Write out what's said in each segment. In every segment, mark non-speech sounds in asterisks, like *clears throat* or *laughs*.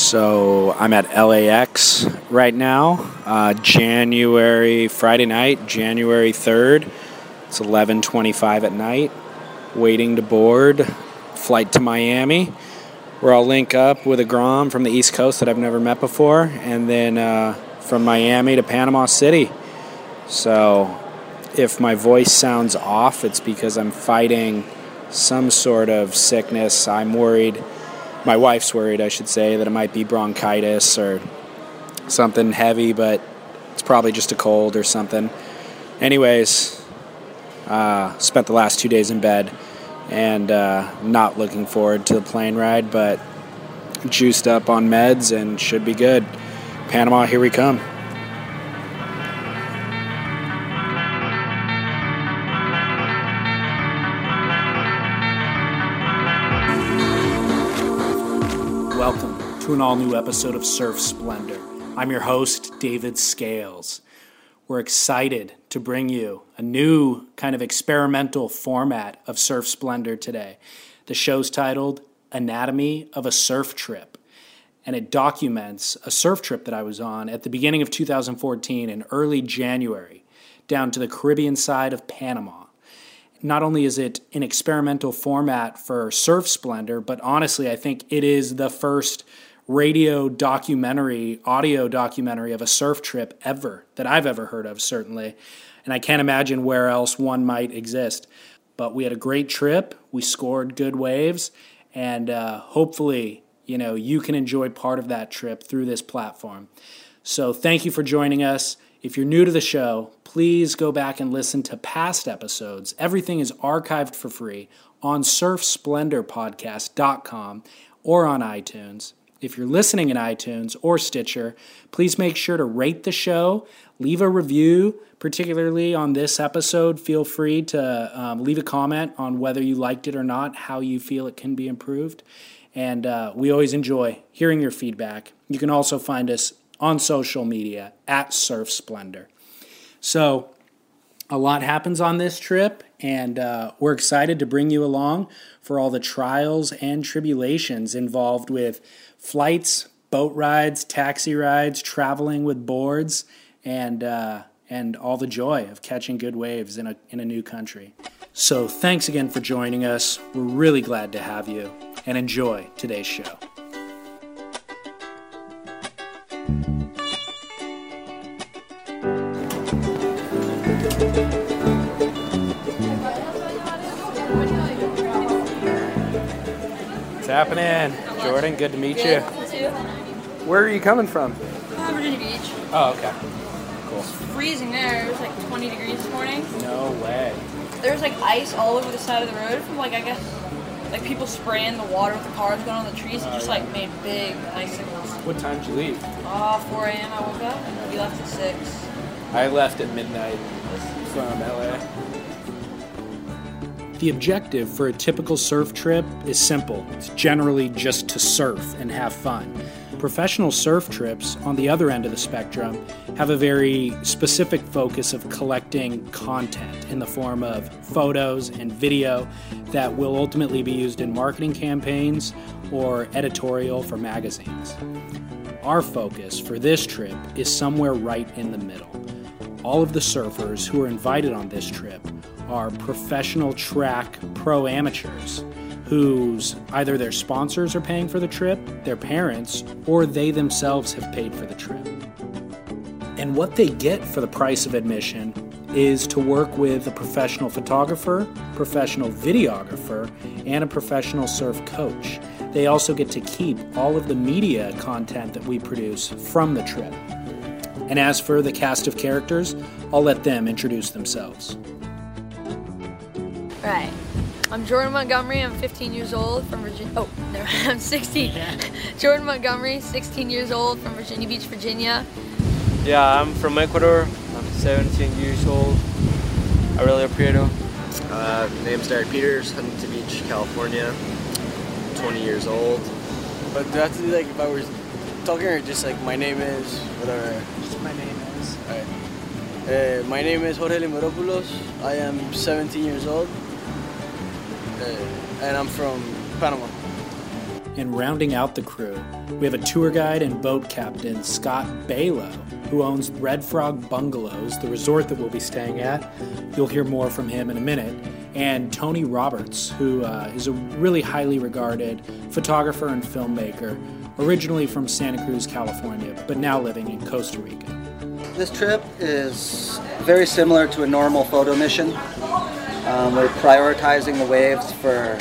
So I'm at LAX right now, uh, January Friday night, January 3rd. It's 11:25 at night. Waiting to board, flight to Miami, where I'll link up with a Grom from the East Coast that I've never met before, and then uh, from Miami to Panama City. So if my voice sounds off, it's because I'm fighting some sort of sickness. I'm worried my wife's worried, I should say, that it might be bronchitis or something heavy, but it's probably just a cold or something. Anyways, uh, spent the last two days in bed and uh, not looking forward to the plane ride, but juiced up on meds and should be good. Panama, here we come. To an all new episode of Surf Splendor. I'm your host, David Scales. We're excited to bring you a new kind of experimental format of Surf Splendor today. The show's titled Anatomy of a Surf Trip, and it documents a surf trip that I was on at the beginning of 2014 in early January down to the Caribbean side of Panama not only is it an experimental format for Surf Splendor, but honestly, I think it is the first radio documentary, audio documentary of a surf trip ever that I've ever heard of, certainly. And I can't imagine where else one might exist. But we had a great trip. We scored good waves. And uh, hopefully, you know, you can enjoy part of that trip through this platform. So thank you for joining us. If you're new to the show, please go back and listen to past episodes. Everything is archived for free on surfsplendorpodcast.com or on iTunes. If you're listening in iTunes or Stitcher, please make sure to rate the show, leave a review, particularly on this episode. Feel free to um, leave a comment on whether you liked it or not, how you feel it can be improved. And uh, we always enjoy hearing your feedback. You can also find us on social media at Surf Splendor. So, a lot happens on this trip, and uh, we're excited to bring you along for all the trials and tribulations involved with flights, boat rides, taxi rides, traveling with boards, and uh, and all the joy of catching good waves in a in a new country. So, thanks again for joining us. We're really glad to have you, and enjoy today's show. Happening? Jordan, good to meet Good. you. You? Where are you coming from? Uh, Virginia Beach. Oh, okay. Cool. Freezing there. It was like 20 degrees this morning. No way. There was like ice all over the side of the road from like I guess like people spraying the water with the cars going on the trees. It just like made big icicles. What time did you leave? Ah, 4 a.m. I woke up. We left at six. I left at midnight from LA. The objective for a typical surf trip is simple. It's generally just to surf and have fun. Professional surf trips, on the other end of the spectrum, have a very specific focus of collecting content in the form of photos and video that will ultimately be used in marketing campaigns or editorial for magazines. Our focus for this trip is somewhere right in the middle. All of the surfers who are invited on this trip are professional track pro amateurs whose either their sponsors are paying for the trip, their parents, or they themselves have paid for the trip. And what they get for the price of admission is to work with a professional photographer, professional videographer, and a professional surf coach. They also get to keep all of the media content that we produce from the trip. And as for the cast of characters, I'll let them introduce themselves. Right. I'm Jordan Montgomery. I'm 15 years old from Virginia. Oh, *laughs* no, I'm 16. *laughs* Jordan Montgomery, 16 years old from Virginia Beach, Virginia. Yeah, I'm from Ecuador. I'm 17 years old. Aurelio Prieto. Uh, my name's Derek Peters, Huntington Beach, California. 20 years old. But do I have to do like if I was talking or just like my name is whatever? Just my name is. Alright. Uh, my name is Jorge Limeropoulos. I am 17 years old. Uh, and I'm from Panama. And rounding out the crew, we have a tour guide and boat captain, Scott Balo, who owns Red Frog Bungalows, the resort that we'll be staying at. You'll hear more from him in a minute. And Tony Roberts, who uh, is a really highly regarded photographer and filmmaker, originally from Santa Cruz, California, but now living in Costa Rica. This trip is very similar to a normal photo mission. Um, we're prioritizing the waves for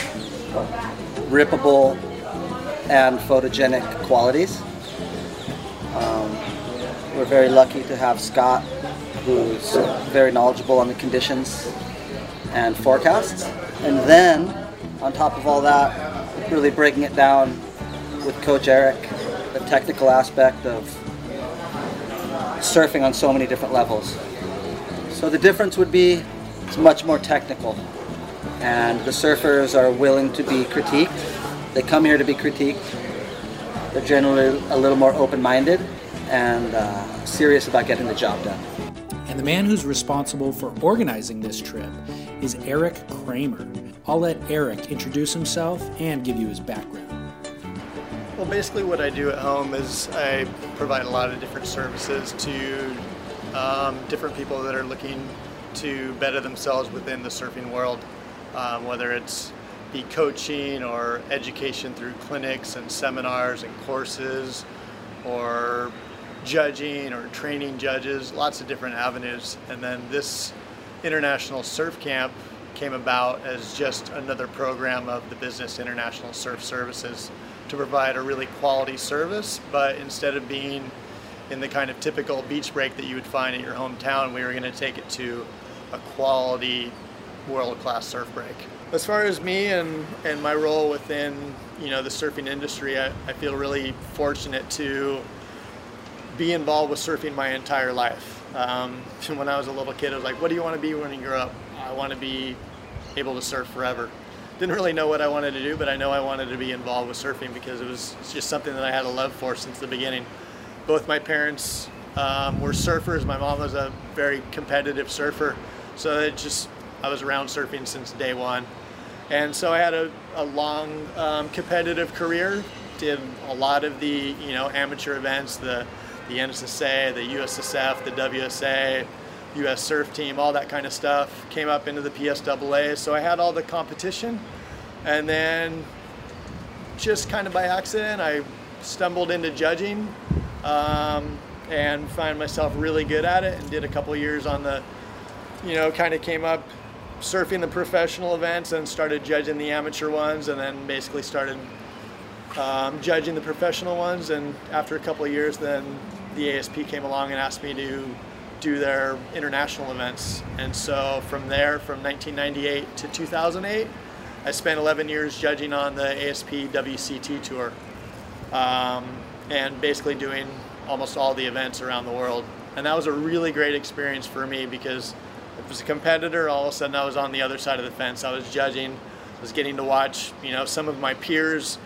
rippable and photogenic qualities. Um, we're very lucky to have Scott, who's very knowledgeable on the conditions and forecasts. And then, on top of all that, really breaking it down with Coach Eric, the technical aspect of surfing on so many different levels. So the difference would be it's much more technical, and the surfers are willing to be critiqued. They come here to be critiqued. They're generally a little more open-minded and uh, serious about getting the job done. And the man who's responsible for organizing this trip is Eric Kramer. I'll let Eric introduce himself and give you his background. Well, basically, what I do at home is I provide a lot of different services to um, different people that are looking to better themselves within the surfing world, um, whether it's be coaching or education through clinics and seminars and courses, or judging or training judges, lots of different avenues. And then this International Surf Camp came about as just another program of the Business International Surf Services to provide a really quality service, but instead of being in the kind of typical beach break that you would find at your hometown, we were going to take it to a quality world-class surf break. As far as me and, and my role within you know the surfing industry, I, I feel really fortunate to be involved with surfing my entire life. Um, *laughs* when I was a little kid, I was like, what do you want to be when you grow up? I want to be able to surf forever. Didn't really know what I wanted to do, but I know I wanted to be involved with surfing because it was just something that I had a love for since the beginning. Both my parents um, were surfers. My mom was a very competitive surfer, so it just I was around surfing since day one. And so I had a, a long um, competitive career. Did a lot of the you know amateur events, the the NSSA, the USSF, the WSA, US Surf Team, all that kind of stuff. Came up into the PSAA, so I had all the competition, and then just kind of by accident, I stumbled into judging, um, and find myself really good at it, and did a couple years on the, you know, kind of came up surfing the professional events and started judging the amateur ones, and then basically started um, judging the professional ones. And after a couple of years, then the ASP came along and asked me to do their international events. And so from there, from 1998 to 2008, I spent 11 years judging on the ASP WCT tour um, and basically doing almost all the events around the world. And that was a really great experience for me because if I was a competitor, all of a sudden I was on the other side of the fence. I was judging, I was getting to watch, you know, some of my peers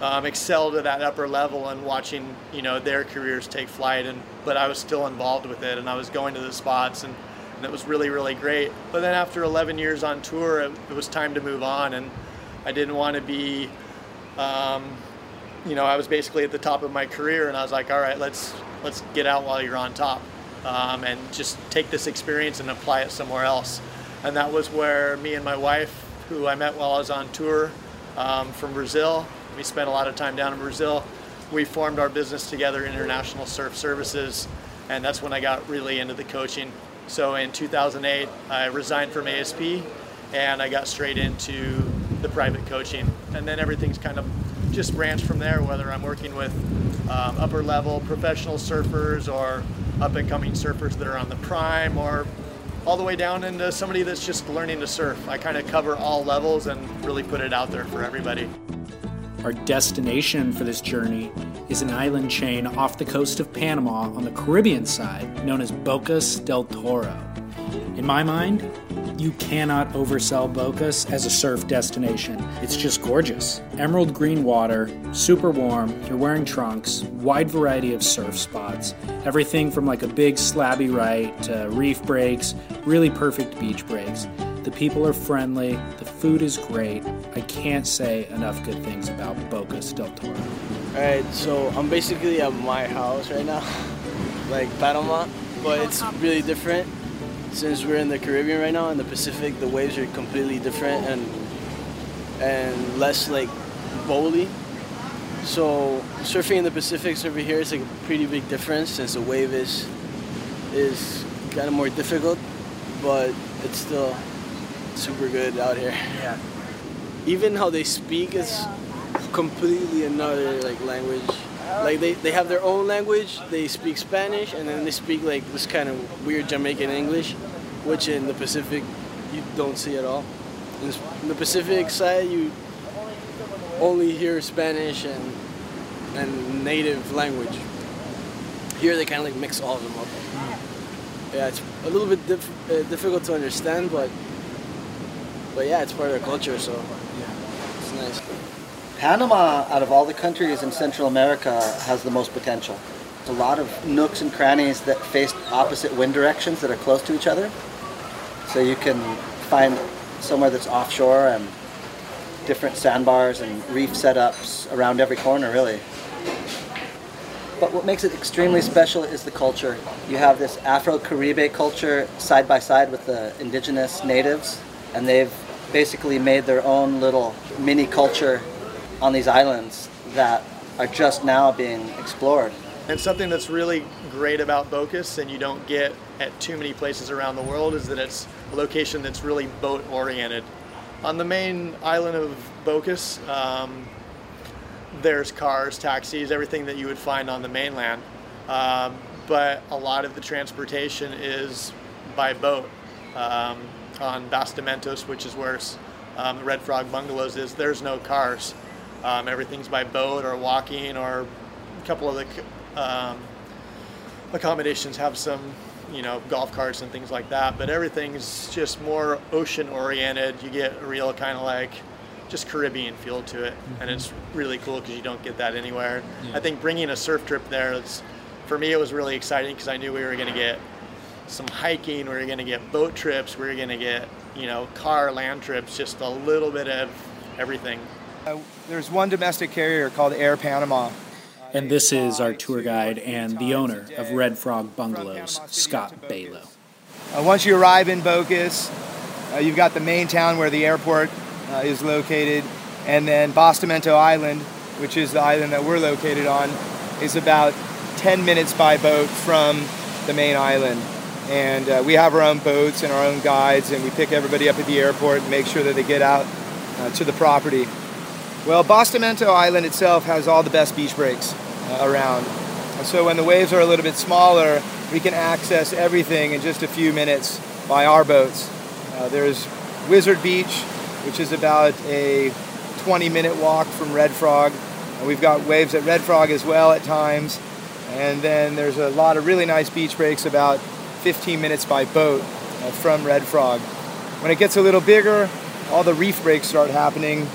um, excelled at that upper level and watching you know their careers take flight and but I was still involved with it and I was going to the spots and, and it was really really great but then after 11 years on tour it, it was time to move on and I didn't want to be um, you know I was basically at the top of my career and I was like all right let's let's get out while you're on top um, and just take this experience and apply it somewhere else and that was where me and my wife who I met while I was on tour um, from Brazil we spent a lot of time down in Brazil. We formed our business together, International Surf Services, and that's when I got really into the coaching. So in 2008, I resigned from ASP and I got straight into the private coaching. And then everything's kind of just branch from there, whether I'm working with um, upper level professional surfers or up and coming surfers that are on the prime or all the way down into somebody that's just learning to surf. I kind of cover all levels and really put it out there for everybody. Our destination for this journey is an island chain off the coast of Panama on the Caribbean side known as Bocas del Toro. In my mind, you cannot oversell Bocas as a surf destination. It's just gorgeous. Emerald green water, super warm, you're wearing trunks, wide variety of surf spots, everything from like a big slabby right to reef breaks, really perfect beach breaks. The people are friendly, the food is great. I can't say enough good things about Bocas del Toro. Alright, so I'm basically at my house right now, *laughs* like Panama, but it's really different since we're in the Caribbean right now. In the Pacific, the waves are completely different and and less like bowly. So surfing in the Pacific, surfing here is like a pretty big difference since the wave is is kind of more difficult, but it's still super good out here. Yeah. Even how they speak is completely another like language. Like they, they have their own language, they speak Spanish and then they speak like this kind of weird Jamaican English, which in the Pacific you don't see at all. In, the Pacific side you only hear Spanish and and native language. Here they kind of like mix all of them up. Yeah, it's a little bit diff- uh, difficult to understand, but but yeah, it's part of their culture, so yeah, it's nice. Panama, out of all the countries in Central America, has the most potential. A lot of nooks and crannies that face opposite wind directions that are close to each other. So you can find somewhere that's offshore and different sandbars and reef setups around every corner, really. But what makes it extremely special is the culture. You have this Afro-Caribe culture side by side with the indigenous natives, and they've basically made their own little mini culture on these islands that are just now being explored. And something that's really great about Bocas and you don't get at too many places around the world is that it's a location that's really boat oriented. On the main island of Bocas, um, there's cars, taxis, everything that you would find on the mainland. Um, but a lot of the transportation is by boat. Um, on Bastimentos, which is where um, Red Frog Bungalows is, there's no cars. Um, everything's by boat or walking, or a couple of the um, accommodations have some, you know, golf carts and things like that. But everything's just more ocean oriented. You get a real kind of like just Caribbean feel to it, mm-hmm. and it's really cool because you don't get that anywhere. Yeah. I think bringing a surf trip there, it's, for me, it was really exciting because I knew we were going to get some hiking, we were going to get boat trips, we were going to get, you know, car, land trips, just a little bit of everything. Uh, there's one domestic carrier called Air Panama. And this is our tour guide and the owner of Red Frog Bungalows, Scott Balo. Uh, once you arrive in Bocas, uh, you've got the main town where the airport uh, is located, and then Bastimento Island, which is the island that we're located on, is about 10 minutes by boat from the main island. And uh, we have our own boats and our own guides, and we pick everybody up at the airport and make sure that they get out uh, to the property. Well, Bastimento Island itself has all the best beach breaks uh, around. And so when the waves are a little bit smaller, we can access everything in just a few minutes by our boats. Uh, there's Wizard Beach, which is about a 20 minute walk from Red Frog. And we've got waves at Red Frog as well at times. And then there's a lot of really nice beach breaks about 15 minutes by boat uh, from Red Frog. When it gets a little bigger, all the reef breaks start happening.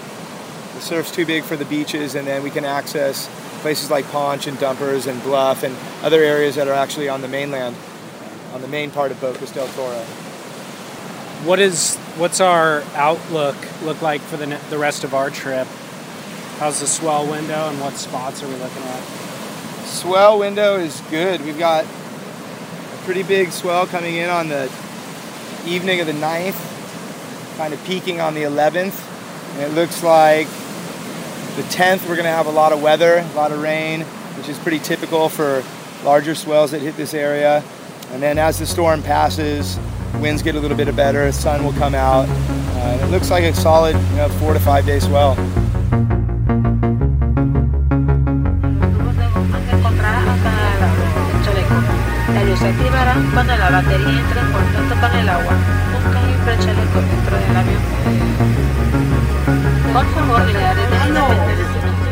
The surf's too big for the beaches, and then we can access places like Paunch and Dumpers and Bluff and other areas that are actually on the mainland, on the main part of Bocas del Toro. What is what's our outlook look like for the the rest of our trip? How's the swell window, and what spots are we looking at? Swell window is good. We've got a pretty big swell coming in on the evening of the 9th, kind of peaking on the 11th. And it looks like the 10th we're going to have a lot of weather, a lot of rain, which is pretty typical for larger swells that hit this area. And then as the storm passes, winds get a little bit better, sun will come out, uh, and it looks like a solid you know, four to five day swell.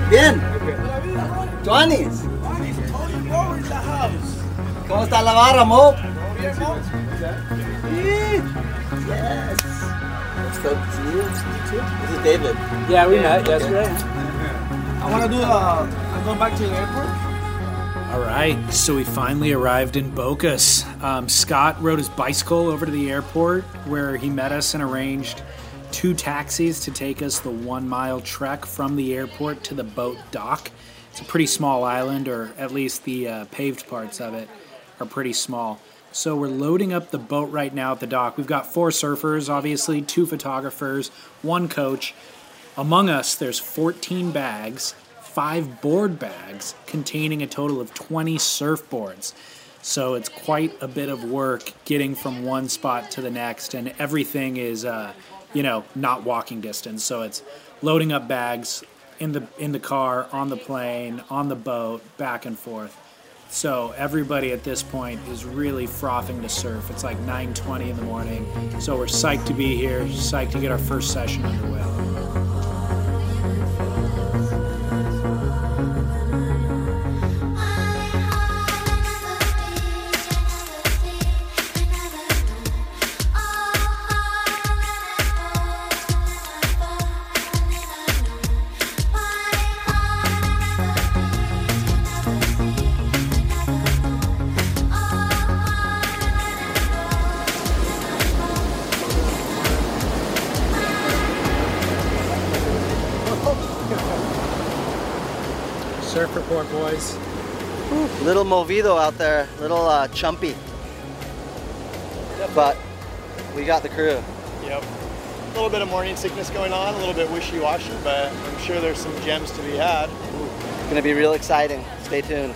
Bien. Tuanis. ¿Cómo está la barra, Mo? Yes. Let's go see you. This is David. Yeah, we met yesterday. I want to do a. I'm going back to the airport. All right, so we finally arrived in Bocas. Um, Scott rode his bicycle over to the airport where he met us and arranged two taxis to take us the one mile trek from the airport to the boat dock. It's a pretty small island, or at least the uh, paved parts of it are pretty small. So we're loading up the boat right now at the dock. We've got four surfers, obviously, two photographers, one coach. Among us, there's 14 bags, five board bags containing a total of 20 surfboards. So it's quite a bit of work getting from one spot to the next, and everything is, uh, you know, not walking distance. So it's loading up bags in the in the car, on the plane, on the boat, back and forth. So everybody at this point is really frothing to surf. It's like 9:20 in the morning. So we're psyched to be here, psyched to get our first session underway. Surf report, boys. Little movido out there, little uh, chumpy. But we got the crew. Yep. A little bit of morning sickness going on, a little bit wishy-washy, but I'm sure there's some gems to be had. It's Gonna be real exciting. Stay tuned.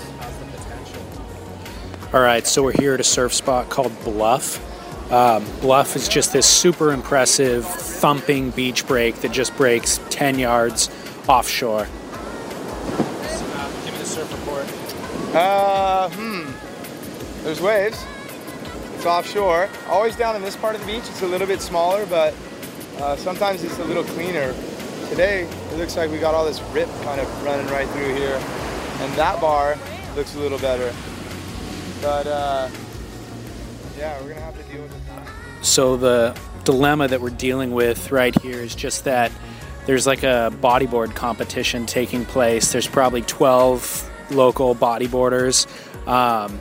All right, so we're here at a surf spot called Bluff. Um, Bluff is just this super impressive thumping beach break that just breaks 10 yards offshore. give me the surf report. Uh, hmm. There's waves. It's offshore. Always down in this part of the beach. It's a little bit smaller, but uh, sometimes it's a little cleaner. Today, it looks like we got all this rip kind of running right through here. And that bar looks a little better. But, uh, yeah, we're to have to deal with it. So the dilemma that we're dealing with right here is just that there's like a bodyboard competition taking place. There's probably 12 local bodyboarders. Um,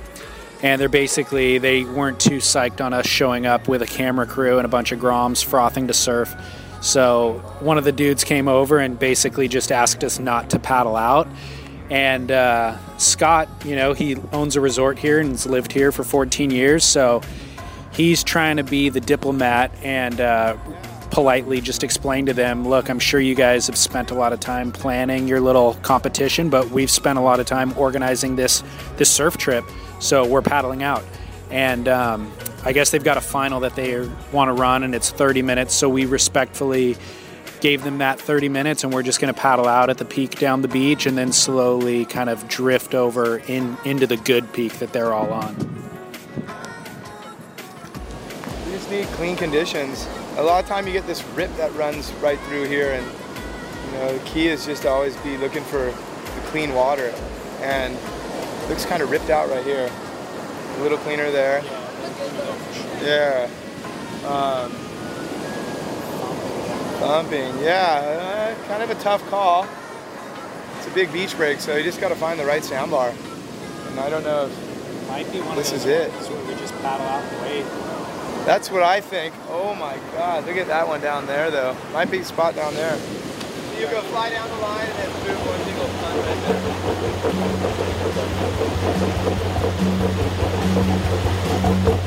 and they're basically, they weren't too psyched on us showing up with a camera crew and a bunch of groms frothing to surf. So one of the dudes came over and basically just asked us not to paddle out. And uh, Scott, you know, he owns a resort here and has lived here for 14 years. So he's trying to be the diplomat and uh, politely just explain to them look, I'm sure you guys have spent a lot of time planning your little competition, but we've spent a lot of time organizing this, this surf trip. So we're paddling out. And um, I guess they've got a final that they want to run, and it's 30 minutes. So we respectfully gave them that 30 minutes and we're just going to paddle out at the peak down the beach and then slowly kind of drift over in into the good peak that they're all on. We just need clean conditions. A lot of time you get this rip that runs right through here, and you know the key is just to always be looking for the clean water. And it looks kind of ripped out right here. A little cleaner there. Yeah. Um, thumping. Yeah, uh, kind of a tough call. It's a big beach break, so you just got to find the right sandbar. And I don't know if Might be one this is it. where we just paddle out and wait. That's what I think. Oh my God, look at that one down there though. Might be spot down there. You go fly down the line and then one single right there.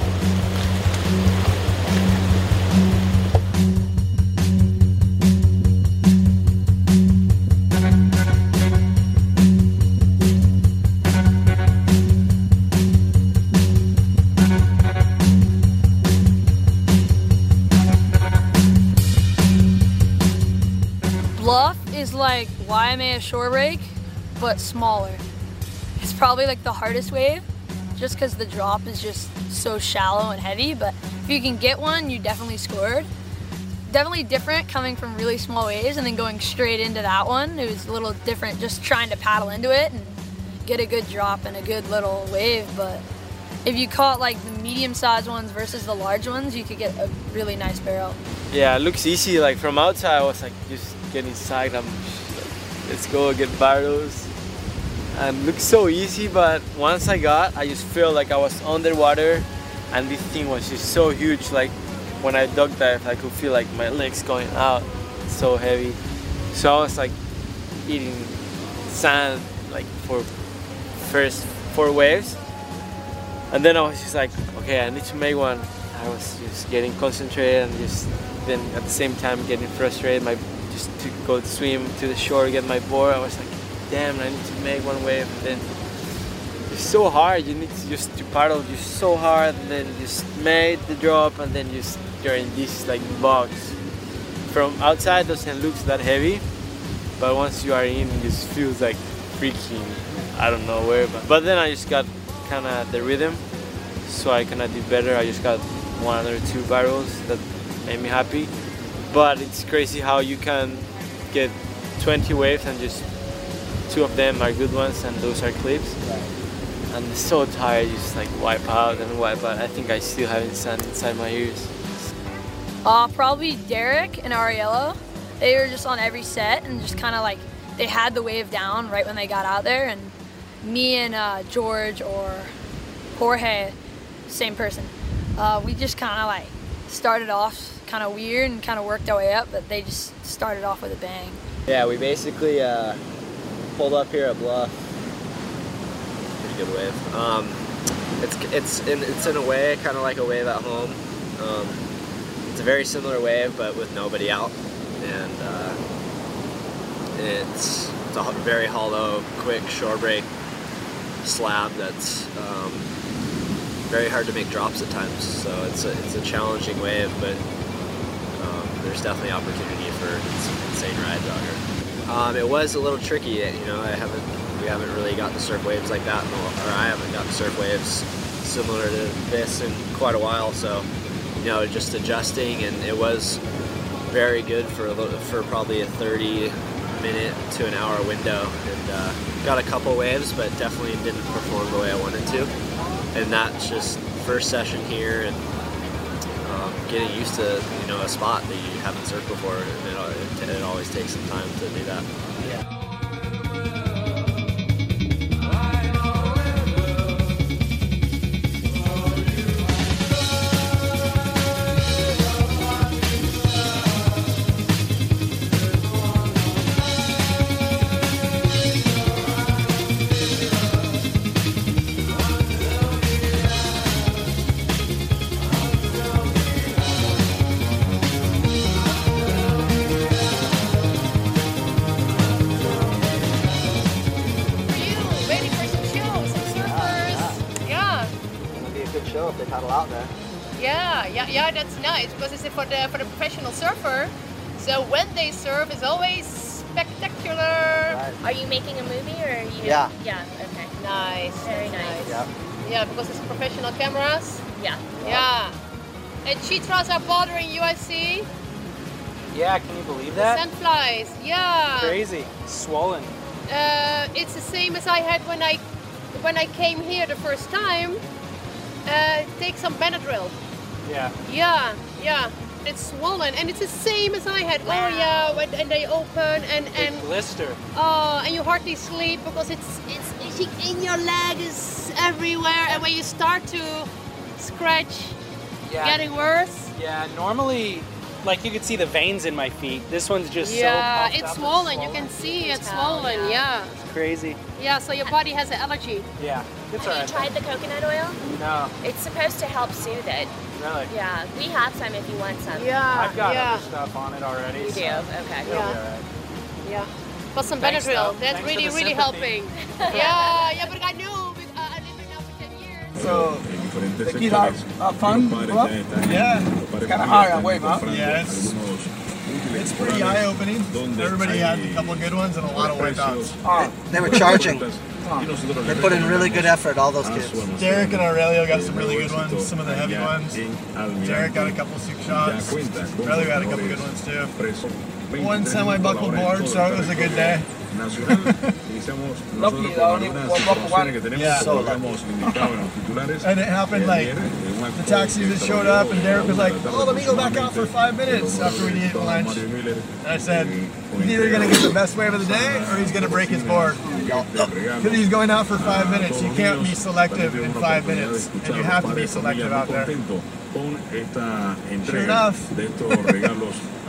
Waimea shore break, but smaller. It's probably like the hardest wave. just because the drop is just so shallow and heavy. But if you can get one, you definitely scored. Definitely different coming from really small waves and then going straight into that one. It was a little different just trying to paddle into it and get a good drop and a good little wave. But if you caught like the medium sized ones versus the large ones, you could get a really nice barrel. Yeah, it looks easy. Like from outside, I was like just getting psyched. I'm let's go get barrels. And it looks so easy, but once I got, I just felt like I was underwater, and this thing was just so huge. Like when I dug dive, I could feel like my legs going out, so heavy. So I was like eating sand like for first four waves, and then I was just like, okay, I need to make one. I was just getting concentrated and just then at the same time getting frustrated. My just to go swim to the shore, get my board. I was like, damn, I need to make one wave. And then it's so hard. You need to just to paddle just so hard, and then you just made the drop, and then just you're in this like box. From outside doesn't look that heavy, but once you are in, it just feels like freaking. I don't know where, but but then I just got kind of the rhythm, so I kind of did better. I just got one or two barrels that made me happy. But it's crazy how you can get 20 waves and just two of them are good ones and those are clips. And I'm so tired, just like wipe out and wipe out. I think I still have sand inside my ears. Uh, probably Derek and Aurelio. They were just on every set and just kind of like they had the wave down right when they got out there. And me and uh, George or Jorge, same person, uh, we just kind of like started off kind of weird and kind of worked our way up, but they just started off with a bang. Yeah, we basically uh, pulled up here at Bluff. Pretty good wave. Um, it's it's in it's in a way kind of like a wave at home. Um, it's a very similar wave, but with nobody out, and uh, it's it's a very hollow, quick shore break slab that's um, very hard to make drops at times. So it's a it's a challenging wave, but there's definitely opportunity for some insane ride dogger. Um, it was a little tricky, you know. I haven't we haven't really got the surf waves like that, or I haven't got to surf waves similar to this in quite a while. So you know, just adjusting, and it was very good for a little, for probably a 30 minute to an hour window, and uh, got a couple waves, but definitely didn't perform the way I wanted to. And that's just first session here, and um, getting used to you know a spot that you haven't surfed before. It, it, it always takes some time to do that. Nice because it's for the for the professional surfer. So when they surf, it's always spectacular. Are you making a movie or are you? Yeah. Yeah. Okay. Nice. Very that's nice. Yeah. Yeah, because it's professional cameras. Yeah. Yeah. And chitras are bothering you, I see. Yeah, can you believe that? The that? sandflies. Yeah. Crazy. Swollen. Uh, it's the same as I had when I when I came here the first time. Uh, take some Benadryl. Yeah. Yeah, yeah. It's swollen, and it's the same as I had. Oh yeah, when, and they open and and Big blister. oh, and you hardly sleep because it's it's itching in your leg is everywhere, and when you start to scratch, Yeah. getting worse. Yeah, normally, like you could see the veins in my feet. This one's just so yeah, puffed it's up and swollen. You can see it's swollen. Yeah. It's crazy. yeah. So your body has an allergy. Yeah, it's Have you tried the coconut oil? No, It's supposed to help soothe it. Really. Yeah, we have some if you want some. Yeah. I've got yeah. other stuff on it already. You so do? Okay. Yeah. alright. Yeah. But some Thanks, Benadryl. though. That's Thanks really, really helping. *laughs* yeah, yeah, but I knew. bec- uh, I lived now for 10 years. So, the kids have, have fun? Bluff? Yeah. It's kind of hard on wave, huh? Yeah, it's, it's pretty eye-opening. Everybody had a couple good ones and a lot of wipeouts. Oh, They were charging. *laughs* They put in really good effort, all those kids. Derek and Aurelio got some really good ones, some of the heavy ones. Derek got a couple sick shots. Aurelio got a couple good ones too. One semi-buckled board, so it was a good day. Lucky, the only one buckle one. Yeah. So And it happened like the taxi just showed up and Derek was like, oh, let me go back out for five minutes after we eat lunch. And I said, he's either going to get the best wave of the day or he's going to break his board. Because he's going out for five minutes. You can't be selective in five minutes. And you have to be selective out there. Sure enough. *laughs*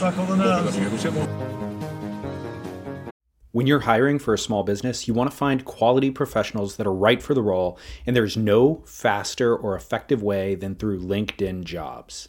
Buckle the nose. When you're hiring for a small business, you want to find quality professionals that are right for the role, and there's no faster or effective way than through LinkedIn jobs.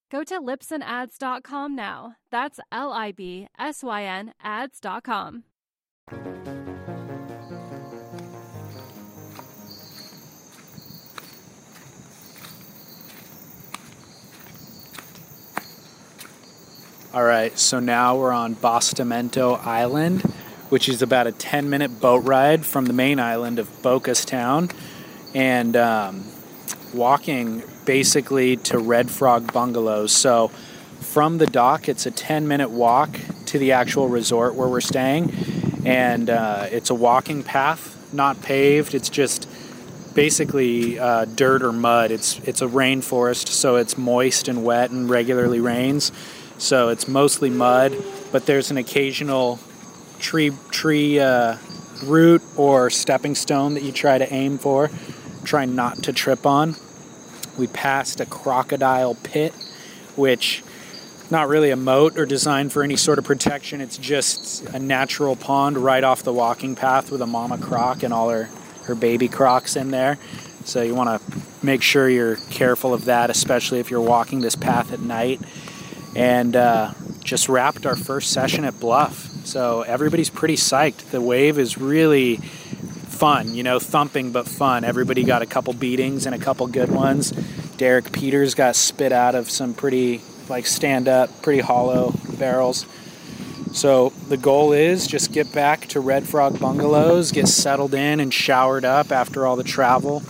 Go to libsynads.com now. That's L I B S Y N ads.com. All right, so now we're on Bastimento Island, which is about a 10 minute boat ride from the main island of Bocas Town. And um, walking basically to Red Frog Bungalows. So from the dock, it's a 10 minute walk to the actual resort where we're staying. And uh, it's a walking path, not paved. It's just basically uh, dirt or mud. It's, it's a rainforest, so it's moist and wet and regularly rains. So it's mostly mud, but there's an occasional tree, tree uh, root or stepping stone that you try to aim for, try not to trip on we passed a crocodile pit, which not really a moat or designed for any sort of protection. It's just a natural pond right off the walking path with a mama croc and all her, her baby crocs in there. So you want to make sure you're careful of that, especially if you're walking this path at night. And uh, just wrapped our first session at Bluff. So everybody's pretty psyched. The wave is really fun, you know, thumping but fun. Everybody got a couple beatings and a couple good ones. Derek Peters got spit out of some pretty, like, stand up, pretty hollow barrels. So the goal is just get back to Red Frog Bungalows, get settled in and showered up after all the travel,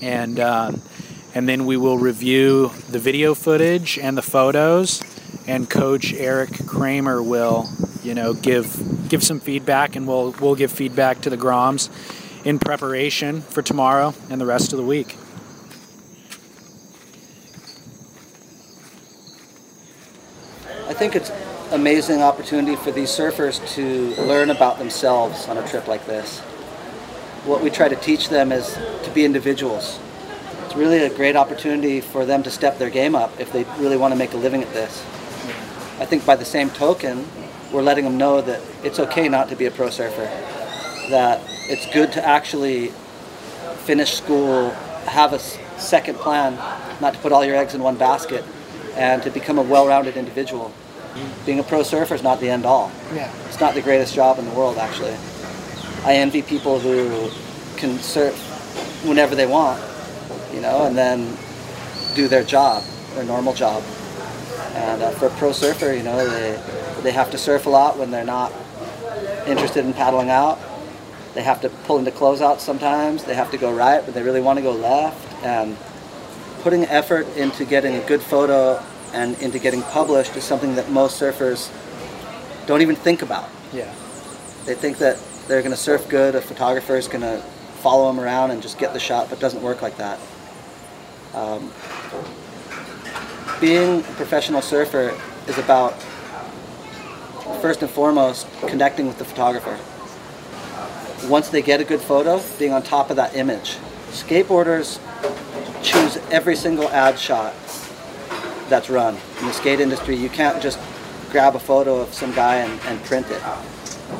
and uh, and then we will review the video footage and the photos, and Coach Eric Kramer will, you know, give give some feedback, and we'll we'll give feedback to the Groms in preparation for tomorrow and the rest of the week. I think it's amazing opportunity for these surfers to learn about themselves on a trip like this. What we try to teach them is to be individuals. It's really a great opportunity for them to step their game up if they really want to make a living at this. I think by the same token, we're letting them know that it's okay not to be a pro surfer. That it's good to actually finish school, have a second plan, not to put all your eggs in one basket, and to become a well-rounded individual. Being a pro surfer is not the end all. Yeah. It's not the greatest job in the world, actually. I envy people who can surf whenever they want, you know, and then do their job, their normal job. And uh, for a pro surfer, you know, they they have to surf a lot when they're not interested in paddling out. They have to pull into closeout sometimes. They have to go right, but they really want to go left. And putting effort into getting a good photo and into getting published is something that most surfers don't even think about. Yeah. They think that they're going to surf good, a photographer is going to follow them around and just get the shot, but it doesn't work like that. Um, being a professional surfer is about, first and foremost, connecting with the photographer. Once they get a good photo, being on top of that image. Skateboarders choose every single ad shot that's run. In the skate industry, you can't just grab a photo of some guy and, and print it.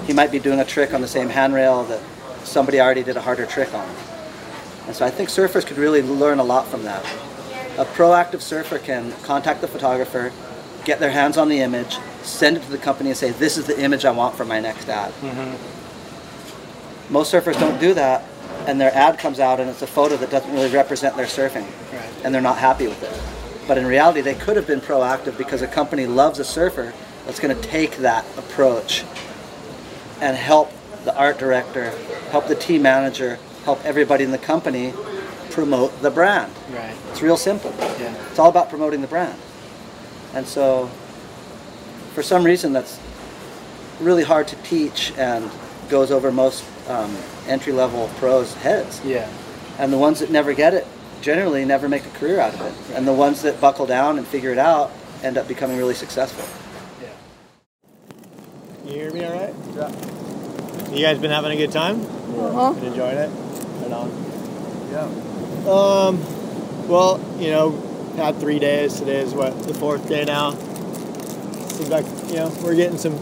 He might be doing a trick on the same handrail that somebody already did a harder trick on. And so I think surfers could really learn a lot from that. A proactive surfer can contact the photographer, get their hands on the image, send it to the company and say, this is the image I want for my next ad. Mm-hmm. Most surfers don't do that, and their ad comes out and it's a photo that doesn't really represent their surfing, and they're not happy with it. But in reality, they could have been proactive because a company loves a surfer that's going to take that approach and help the art director, help the team manager, help everybody in the company promote the brand. Right. It's real simple. Yeah. It's all about promoting the brand. And so, for some reason, that's really hard to teach and goes over most um, entry level pros' heads. Yeah. And the ones that never get it generally never make a career out of it. And the ones that buckle down and figure it out end up becoming really successful. Yeah. You hear me all right? Yeah. You guys been having a good time? Uh-huh. Been enjoying it? Right on. Yeah. Um, well, you know, had three days. Today is what the fourth day now. Seems like you know we're getting some,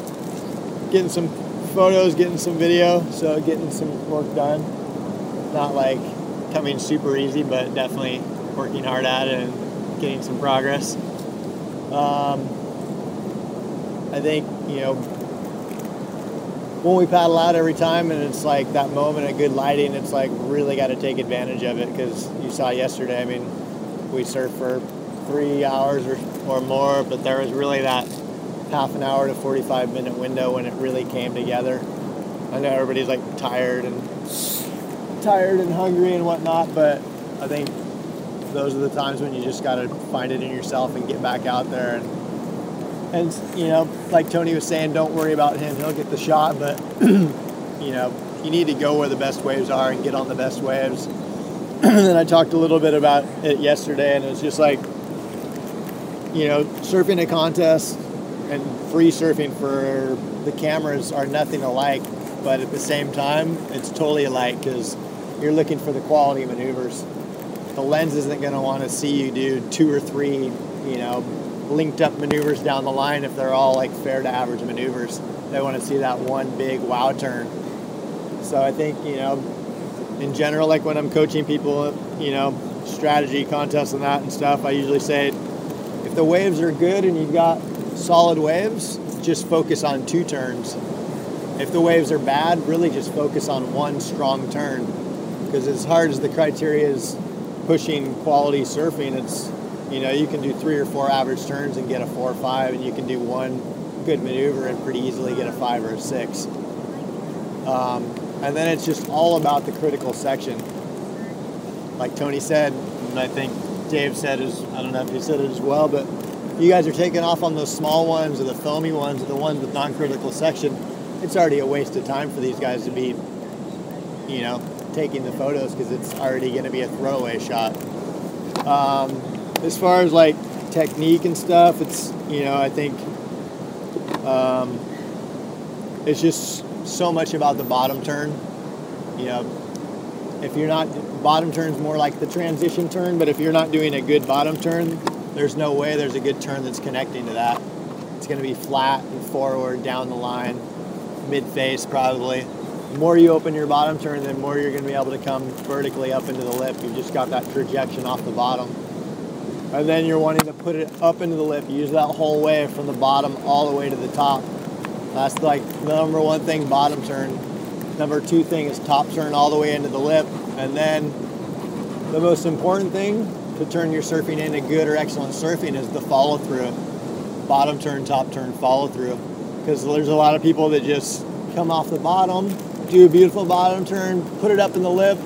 getting some photos, getting some video, so getting some work done. Not like coming super easy, but definitely working hard at it and getting some progress. Um, I think you know when we paddle out every time and it's like that moment of good lighting, it's like really got to take advantage of it because you saw yesterday. I mean, we surfed for three hours or, or more, but there was really that half an hour to 45 minute window when it really came together. I know everybody's like tired and tired and hungry and whatnot, but I think those are the times when you just got to find it in yourself and get back out there and and you know, like Tony was saying, don't worry about him; he'll get the shot. But *clears throat* you know, you need to go where the best waves are and get on the best waves. *clears throat* and I talked a little bit about it yesterday, and it's just like, you know, surfing a contest and free surfing for the cameras are nothing alike, but at the same time, it's totally alike because you're looking for the quality maneuvers. The lens isn't going to want to see you do two or three, you know, linked up maneuvers down the line if they're all like fair to average maneuvers. They want to see that one big wow turn. So I think, you know, in general, like when I'm coaching people, you know, strategy contests and that and stuff, I usually say if the waves are good and you've got solid waves, just focus on two turns. If the waves are bad, really just focus on one strong turn. Because as hard as the criteria is pushing quality surfing, it's you know, you can do three or four average turns and get a four or five, and you can do one good maneuver and pretty easily get a five or a six. Um, and then it's just all about the critical section. Like Tony said, and I think Dave said is I don't know if he said it as well, but you guys are taking off on those small ones or the foamy ones or the ones with non-critical section. It's already a waste of time for these guys to be, you know, taking the photos because it's already going to be a throwaway shot. Um, as far as like technique and stuff, it's you know I think um, it's just so much about the bottom turn. You know, if you're not bottom turn's more like the transition turn, but if you're not doing a good bottom turn, there's no way there's a good turn that's connecting to that. It's going to be flat and forward down the line, mid face probably. The more you open your bottom turn, the more you're going to be able to come vertically up into the lip. You've just got that projection off the bottom. and then you're wanting to put it up into the lip. Use that whole way from the bottom all the way to the top. That's like the number one thing, bottom turn. Number two thing is top turn all the way into the lip. And then the most important thing to turn your surfing into good or excellent surfing is the follow through. Bottom turn, top turn, follow through. Because there's a lot of people that just come off the bottom, do a beautiful bottom turn, put it up in the lip,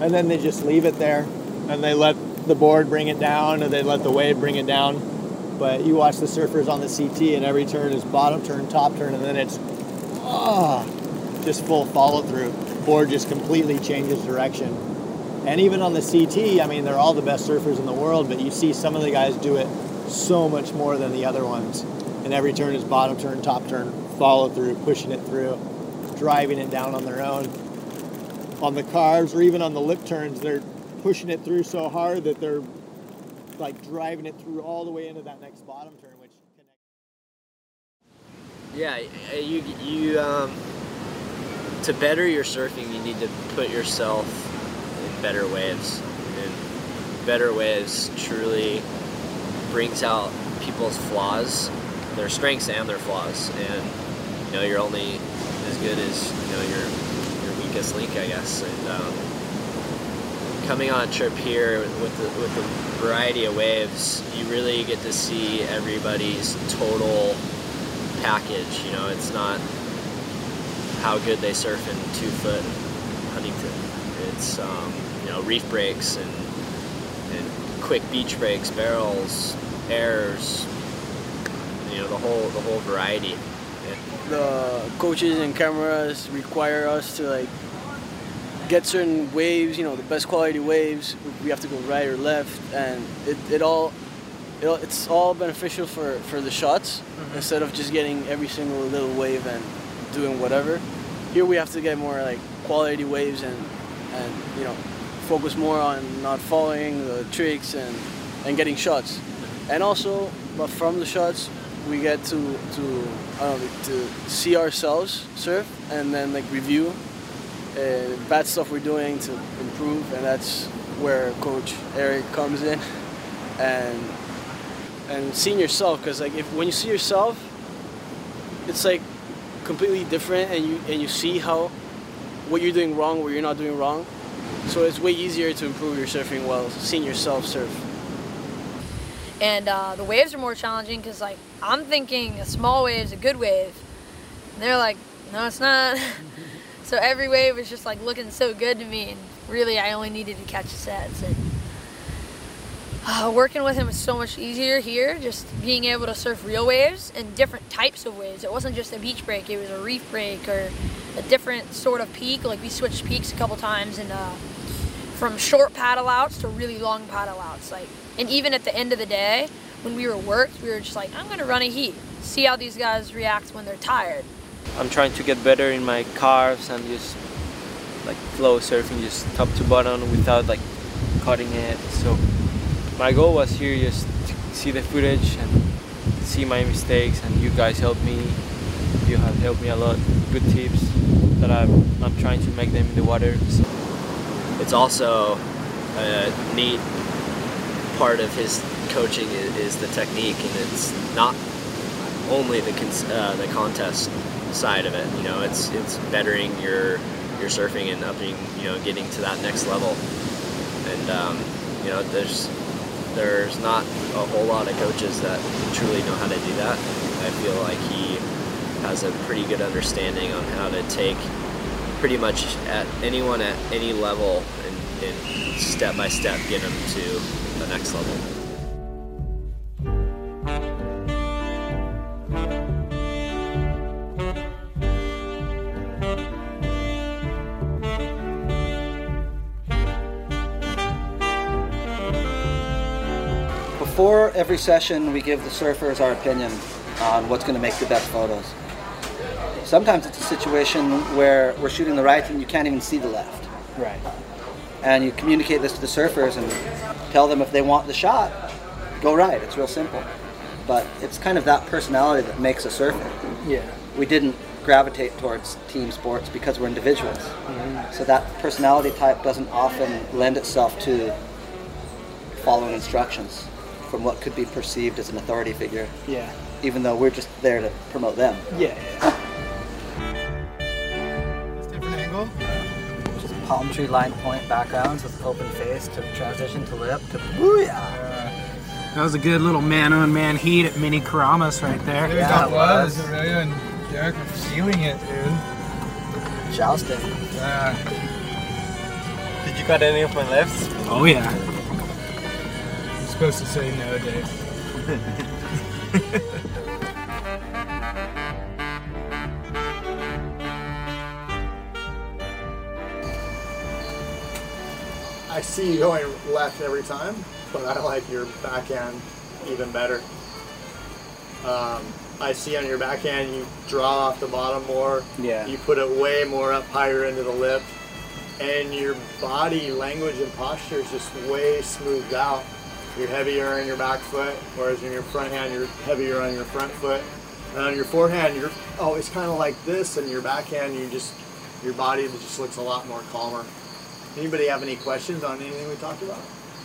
and then they just leave it there. And they let the board bring it down, or they let the wave bring it down. But you watch the surfers on the CT, and every turn is bottom turn, top turn, and then it's ah, just full follow through. Board just completely changes direction. And even on the CT, I mean, they're all the best surfers in the world, but you see some of the guys do it so much more than the other ones. And every turn is bottom turn, top turn, follow through, pushing it through, driving it down on their own. On the carves or even on the lip turns, they're pushing it through so hard that they're like driving it through all the way into that next bottom turn, which Yeah, you you um, to better your surfing, you need to put yourself in better waves, and better waves truly brings out people's flaws, their strengths and their flaws, and you know you're only as good as you know your your weakest link, I guess, and. Um, coming on a trip here with the, with the variety of waves, you really get to see everybody's total package. You know, it's not how good they surf in two foot Huntington. It's um, you know reef breaks and and quick beach breaks, barrels, airs. You know the whole the whole variety. The coaches and cameras require us to like get certain waves, you know, the best quality waves. We have to go right or left, and it, it all, it all it's all beneficial for, for the shots Mm-hmm. instead of just getting every single little wave and doing whatever. Here we have to get more like quality waves and and you know focus more on not following the tricks and and getting shots, and also but from the shots we get to to I don't know to see ourselves surf and then like review uh, bad stuff we're doing to improve, and that's where Coach Eric comes in, and and seeing yourself, because like if when you see yourself, it's like completely different, and you and you see how what you're doing wrong, what you're not doing wrong, so it's way easier to improve your surfing while seeing yourself surf. And uh, the waves are more challenging because like I'm thinking a small wave is a good wave. And they're like, no, it's not. *laughs* so every wave was just like looking so good to me, and really I only needed to catch sets. And uh, working with him was so much easier here. Just being able to surf real waves and different types of waves. It wasn't just a beach break; it was a reef break or a different sort of peak. Like we switched peaks a couple times and. Uh, from short paddle outs to really long paddle outs. Like, and even at the end of the day, when we were worked, we were just like, I'm gonna run a heat, see how these guys react when they're tired. I'm trying to get better in my carves and just like flow surfing, just top to bottom without like cutting it. So my goal was here just to see the footage and see my mistakes, and you guys helped me. You have helped me a lot. Good tips that I'm, I'm trying to make them in the water. So it's also a neat part of his coaching is, the technique, and it's not only the uh, the contest side of it. You know, it's it's bettering your your surfing and upping, you know, getting to that next level. And um, you know, there's there's not a whole lot of coaches that truly know how to do that. I feel like he has a pretty good understanding on how to take pretty much at anyone at any level and, and step by step get them to the next level. Before every session, we give the surfers our opinion on what's going to make the best photos. Sometimes it's a situation where we're shooting the right and you can't even see the left. Right. And you communicate this to the surfers and tell them if they want the shot, go right. It's real simple. But it's kind of that personality that makes a surfer. Yeah. We didn't gravitate towards team sports because we're individuals. Mm-hmm. So that personality type doesn't often lend itself to following instructions. From what could be perceived as an authority figure. Yeah. Even though we're just there to promote them. Yeah. Different angle. Just palm tree line point backgrounds with open face to transition to lip to booyah. That was a good little man-on-man heat at Mini Karamas right there. It Yeah, was, it was. was. Amelia and Derek were feeling it, dude. Jousting. Yeah. Did you cut any of my lifts? Oh yeah. You're supposed to say no, Dave. I see you going left every time, but I like your backhand even better. Um, I see on your backhand you draw off the bottom more. Yeah. You put it way more up higher into the lip, and your body language and posture is just way smoothed out. You're heavier on your back foot, whereas in your front hand you're heavier on your front foot. And on your forehand you're oh, always kind of like this, and your backhand you just your body just looks a lot more calmer. Anybody have any questions on anything we talked about,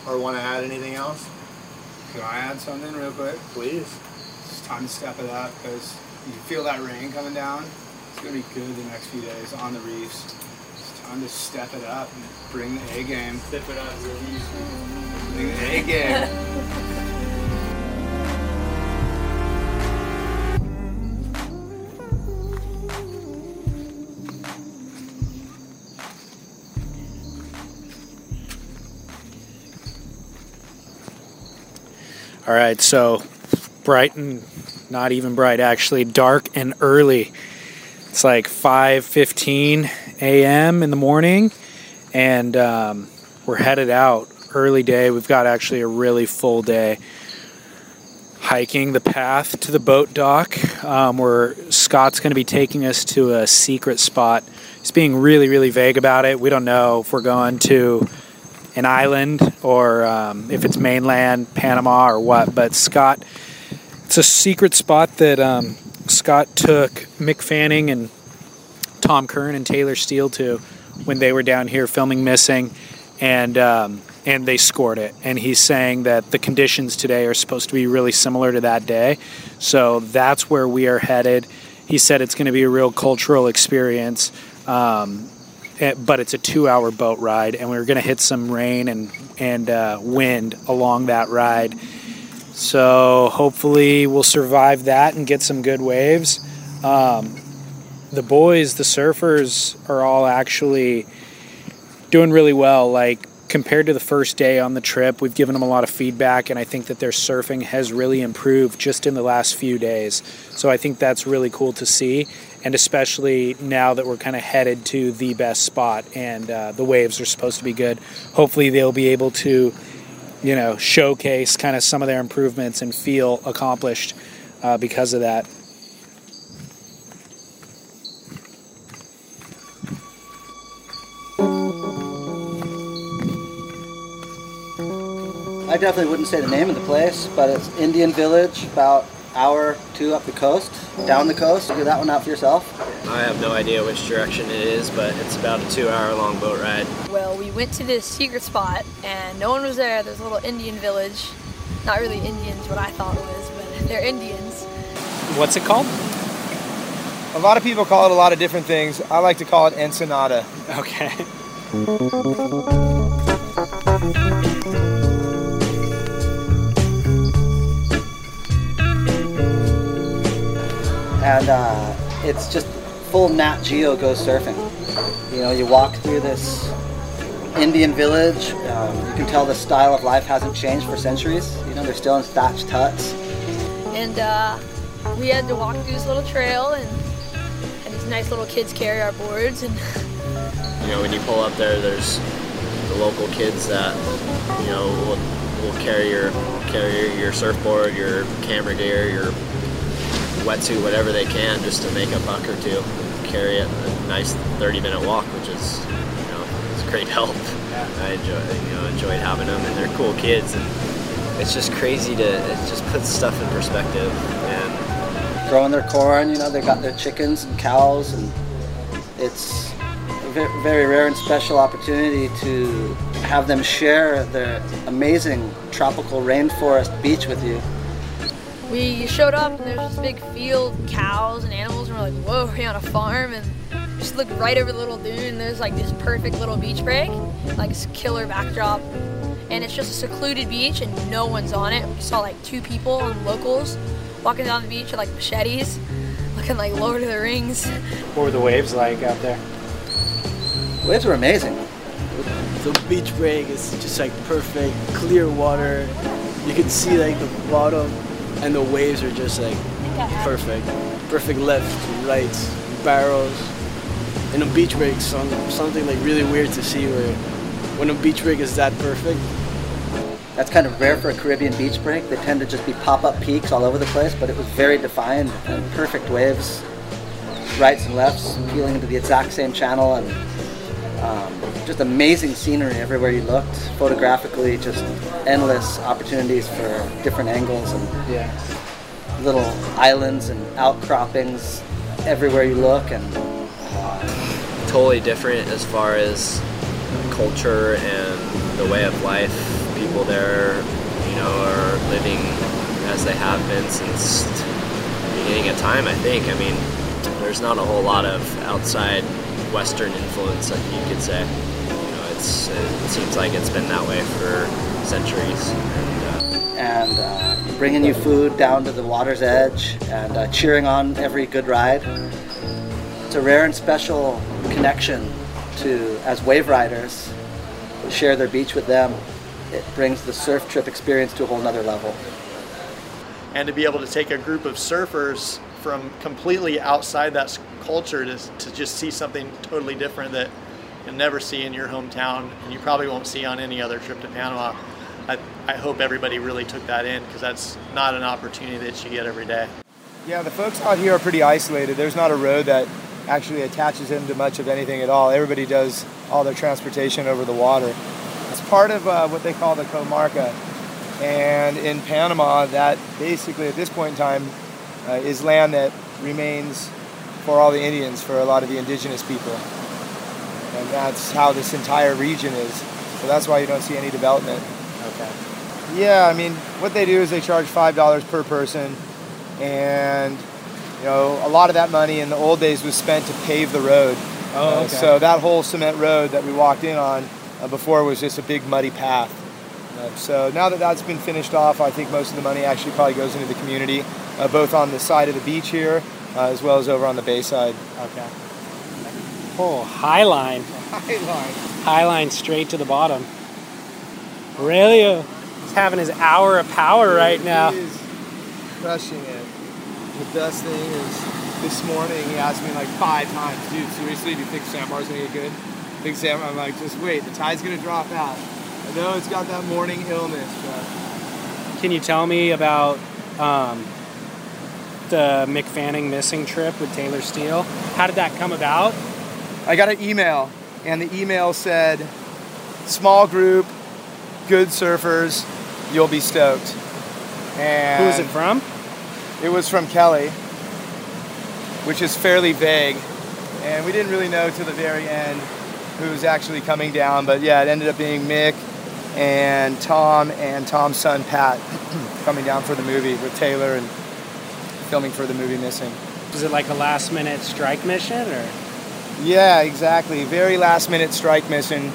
or want to add anything else? Can I add something real quick? Please. It's time to step it up because you feel that rain coming down. It's gonna be good the next few days on the reefs. It's time to step it up and bring the A game. Step it up, Bring the A game. *laughs* All right, so bright and not even bright actually, dark and early. It's like 5:15 a.m. in the morning, and um, we're headed out. Early day. We've got actually a really full day. Hiking the path to the boat dock, um, where Scott's going to be taking us to a secret spot. He's being really, really vague about it. We don't know if we're going to an island or um, if it's mainland Panama or what. But Scott, it's a secret spot that um, Scott took Mick Fanning and Tom Curren and Taylor Steele to when they were down here filming Missing, and um, and they scored it. And he's saying that the conditions today are supposed to be really similar to that day, so that's where we are headed. He said it's going to be a real cultural experience. Um, eh, but it's a two-hour boat ride, and we are going to hit some rain and and uh, wind along that ride. So hopefully we'll survive that and get some good waves. Um, the boys, the surfers, are all actually doing really well. Like compared to the first day on the trip, we've given them a lot of feedback, and I think that their surfing has really improved just in the last few days. So I think that's really cool to see, and especially now that we're kind of headed to the best spot and uh, the waves are supposed to be good. Hopefully, they'll be able to, you know, showcase kind of some of their improvements and feel accomplished uh, because of that. I definitely wouldn't say the name of the place, but it's Indian Village, about hour two up the coast, down the coast. Figure that one out for yourself. I have no idea which direction it is, but it's about a two-hour long boat ride. Well, we went to this secret spot and no one was there. There's a little Indian village. Not really Indians, what I thought it was, but *laughs* they're Indians. What's it called? A lot of people call it a lot of different things. I like to call it Ensenada. Okay. *laughs* and uh, it's just full Nat Geo go surfing. You know, you walk through this Indian village. Um, you can tell the style of life hasn't changed for centuries. You know, they're still in thatched huts. And uh, we had to walk through this little trail and had these nice little kids carry our boards and You know, when you pull up there, there's the local kids that you know will, will carry your carry your surfboard, your camera gear, your wetsuit, whatever they can, just to make a buck or two. Carry it a nice 30-minute walk, which is you know it's great *laughs* help. I enjoy you know enjoyed having them, and they're cool kids, and it's just crazy to it just puts stuff in perspective. And Growing their corn, you know, they got their chickens and cows, and it's ve- very rare and special opportunity to have them share their amazing tropical rainforest beach with you. We showed up and there's this big field, cows and animals, and we're like, whoa, we're on a farm, and just looked right over the little dune, and there's like this perfect little beach break, like this killer backdrop, and it's just a secluded beach and no one's on it. We saw like two people and locals walking down the beach with like machetes, looking like Lord of the Rings. What were the waves like out there? Waves are amazing. The beach break is just like perfect, clear water. You can see like the bottom, and the waves are just like perfect. Perfect left, right, barrels. And a beach break, some, something like really weird to see where when a beach break is that perfect. That's kind of rare for a Caribbean beach break. They tend to just be pop-up peaks all over the place, but it was very defined and perfect waves, rights and lefts, peeling into the exact same channel, and um, just amazing scenery everywhere you looked. Photographically, just endless opportunities for different angles and Yeah. little islands and outcroppings everywhere you look, and totally different as far as culture and the way of life. People there, you know, are living as they have been since the beginning of time. I think. I mean, there's not a whole lot of outside Western influence, like you could say. You know, it's it seems like it's been that way for centuries. And, uh, and uh, bringing you food down to the water's edge and uh, cheering on every good ride. It's a rare and special connection to, as wave riders, share their beach with them. It brings the surf trip experience to a whole nother level. and to be able to take a group of surfers from completely outside that culture to, to just see something totally different that you'll never see in your hometown and you probably won't see on any other trip to Panama. I, I hope everybody really took that in because that's not an opportunity that you get every day. Yeah, the folks out here are pretty isolated. There's not a road that actually attaches them to much of anything at all. Everybody does all their transportation over the water. It's part of uh, what they call the comarca. And in Panama, that basically at this point in time uh, is land that remains for all the Indians, for a lot of the indigenous people. And that's how this entire region is. So that's why you don't see any development. Okay. Yeah, I mean, what they do is they charge five dollars per person, and you know, a lot of that money in the old days was spent to pave the road. Oh, Uh, so that whole cement road that we walked in on uh, before was just a big muddy path. Uh, so now that that's been finished off, I think most of the money actually probably goes into the community, uh, both on the side of the beach here uh, as well as over on the bay side. Okay. Oh, high line. Highline. High line straight to the bottom. Aurelio is having his hour of power right now. He is crushing it. The best thing is this morning he asked me like five times, dude, seriously, do you think Sandbar's gonna get good? I Think Sam I'm like, just wait, the tide's gonna drop out. I know it's got that morning illness, but Can you tell me about um, the Mick Fanning missing trip with Taylor Steele? How did that come about? I got an email, and the email said, "Small group, good surfers, you'll be stoked." And Who was it from? It was from Kelly, which is fairly vague, and we didn't really know till the very end who was actually coming down. But yeah, it ended up being Mick and Tom and Tom's son Pat *clears throat* coming down for the movie with Taylor and filming for the movie Missing. Was it like a last minute strike mission or? Yeah, exactly. Very last minute strike mission.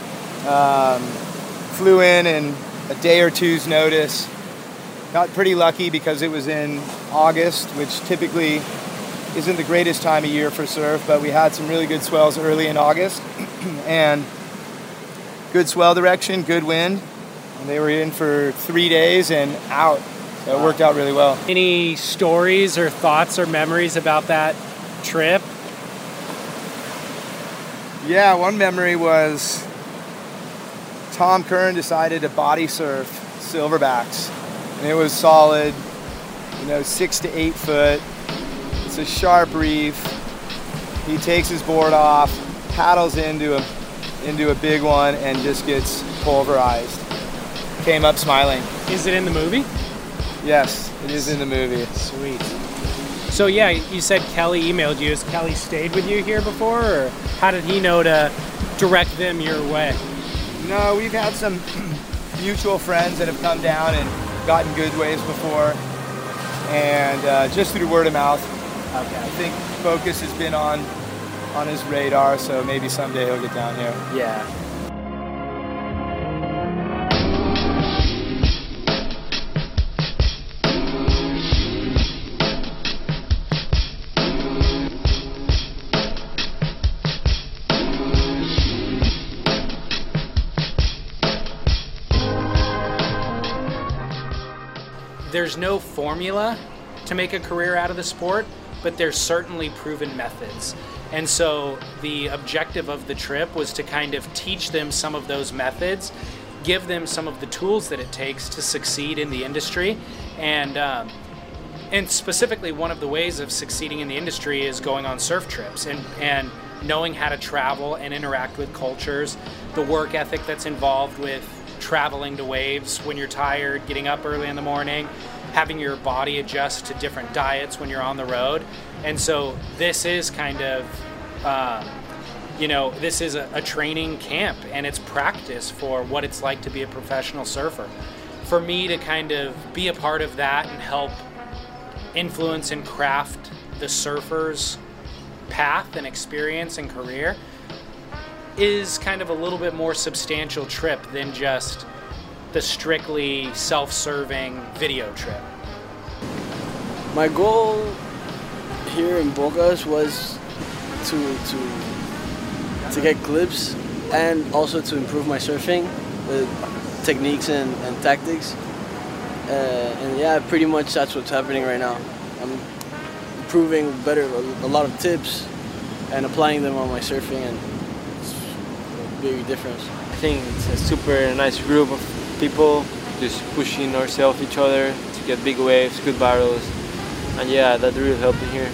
Um, flew in in a day or two's notice. Got pretty lucky because it was in August, which typically isn't the greatest time of year for surf, but we had some really good swells early in August *clears throat* and good swell direction, good wind. And they were in for three days and out. It worked out really well. Any stories or thoughts or memories about that trip? Yeah, one memory was Tom Curren decided to body surf silverbacks. And it was solid, you know, six to eight foot. It's a sharp reef. He takes his board off, paddles into a into a big one and just gets pulverized. Came up smiling. Is it in the movie? Yes, it is in the movie. Sweet. So yeah, you said Kelly emailed you. Has Kelly stayed with you here before, or how did he know to direct them your way? No, we've had some *clears throat* mutual friends that have come down and gotten good waves before, and uh, just through word of mouth. Okay. I think Bocas has been on on his radar, so maybe someday he'll get down here. Yeah. There's no formula to make a career out of the sport, but there's certainly proven methods. And so the objective of the trip was to kind of teach them some of those methods, give them some of the tools that it takes to succeed in the industry, and um, and specifically one of the ways of succeeding in the industry is going on surf trips and and knowing how to travel and interact with cultures, the work ethic that's involved with traveling to waves when you're tired, getting up early in the morning, having your body adjust to different diets when you're on the road. And so this is kind of, um, you know, this is a, a training camp and it's practice for what it's like to be a professional surfer. For me to kind of be a part of that and help influence and craft the surfer's path and experience and career is kind of a little bit more substantial trip than just the strictly self-serving video trip. My goal here in Bocas was to to to get clips and also to improve my surfing with techniques and, and tactics. Uh, and yeah, pretty much that's what's happening right now. I'm improving better a, a lot of tips and applying them on my surfing and it's a big difference. I think it's a super nice group of people just pushing ourselves each other to get big waves, good barrels, and yeah, that really helped me here.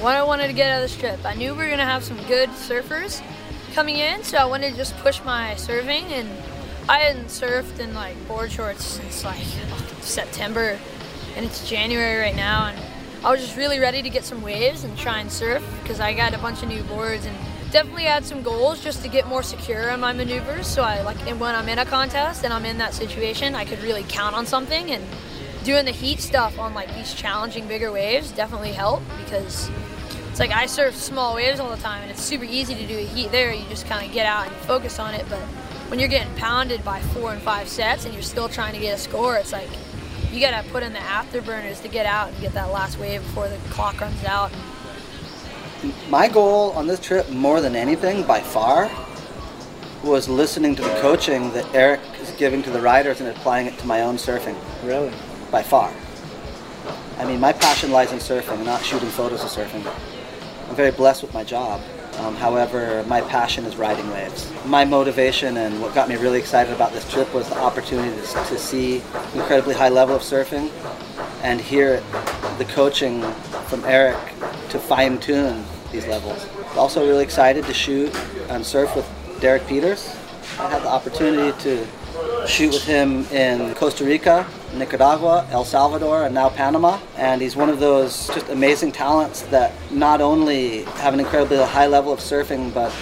What I wanted to get out of this trip, I knew we were gonna have some good surfers coming in, so I wanted to just push my surfing. And I hadn't surfed in like board shorts since like September, and it's January right now, and I was just really ready to get some waves and try and surf because I got a bunch of new boards and definitely had some goals just to get more secure on my maneuvers. So I like, and when I'm in a contest and I'm in that situation, I could really count on something and doing the heat stuff on like these challenging bigger waves definitely help because it's like I surf small waves all the time and it's super easy to do a heat there. You just kind of get out and focus on it. But when you're getting pounded by four and five sets and you're still trying to get a score, it's like you gotta put in the afterburners to get out and get that last wave before the clock runs out. My goal on this trip, more than anything, by far, was listening to the coaching that Eric is giving to the riders and applying it to my own surfing. Really? By far. I mean, my passion lies in surfing, not shooting photos of surfing. I'm very blessed with my job. Um, however, my passion is riding waves. My motivation and what got me really excited about this trip was the opportunity to, to see incredibly high level of surfing and hear the coaching from Eric to fine tune these levels. Also really excited to shoot and surf with Derek Peters. I had the opportunity to shoot with him in Costa Rica, Nicaragua, El Salvador, and now Panama. And he's one of those just amazing talents that not only have an incredibly high level of surfing, but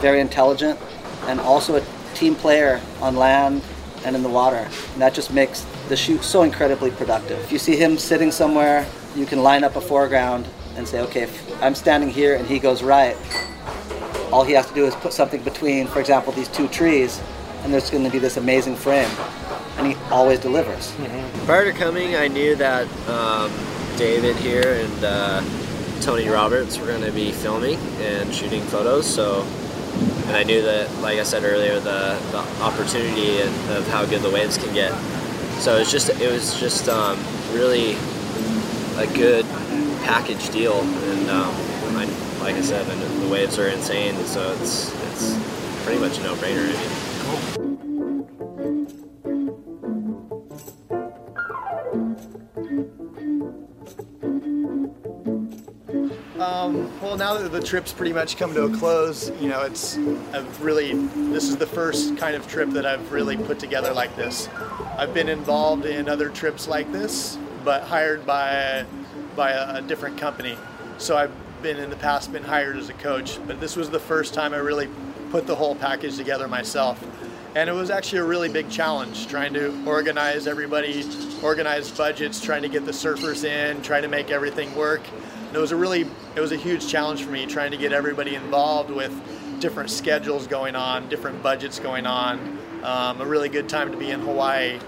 very intelligent and also a team player on land and in the water. And that just makes the shoot so incredibly productive. If you see him sitting somewhere, you can line up a foreground and say, okay, if I'm standing here and he goes right, all he has to do is put something between, for example, these two trees, and there's going to be this amazing frame. And he always delivers. Prior to coming, I knew that um, David here and uh, Tony Roberts were going to be filming and shooting photos. So, and I knew that, like I said earlier, the, the opportunity of how good the waves can get. So it was just it was just um, really a good package deal, and um, I, like I said, the waves are insane. So it's it's pretty much a no-brainer. I now that the trip's pretty much come to a close, you know, it's I've really this is the first kind of trip that I've really put together like this. I've been involved in other trips like this, but hired by by a, a different company. So I've been in the past been hired as a coach, but this was the first time I really put the whole package together myself. And it was actually a really big challenge trying to organize everybody, organize budgets, trying to get the surfers in, trying to make everything work. And it was a really, it was a huge challenge for me trying to get everybody involved with different schedules going on, different budgets going on. Um, a really good time to be in Hawaii.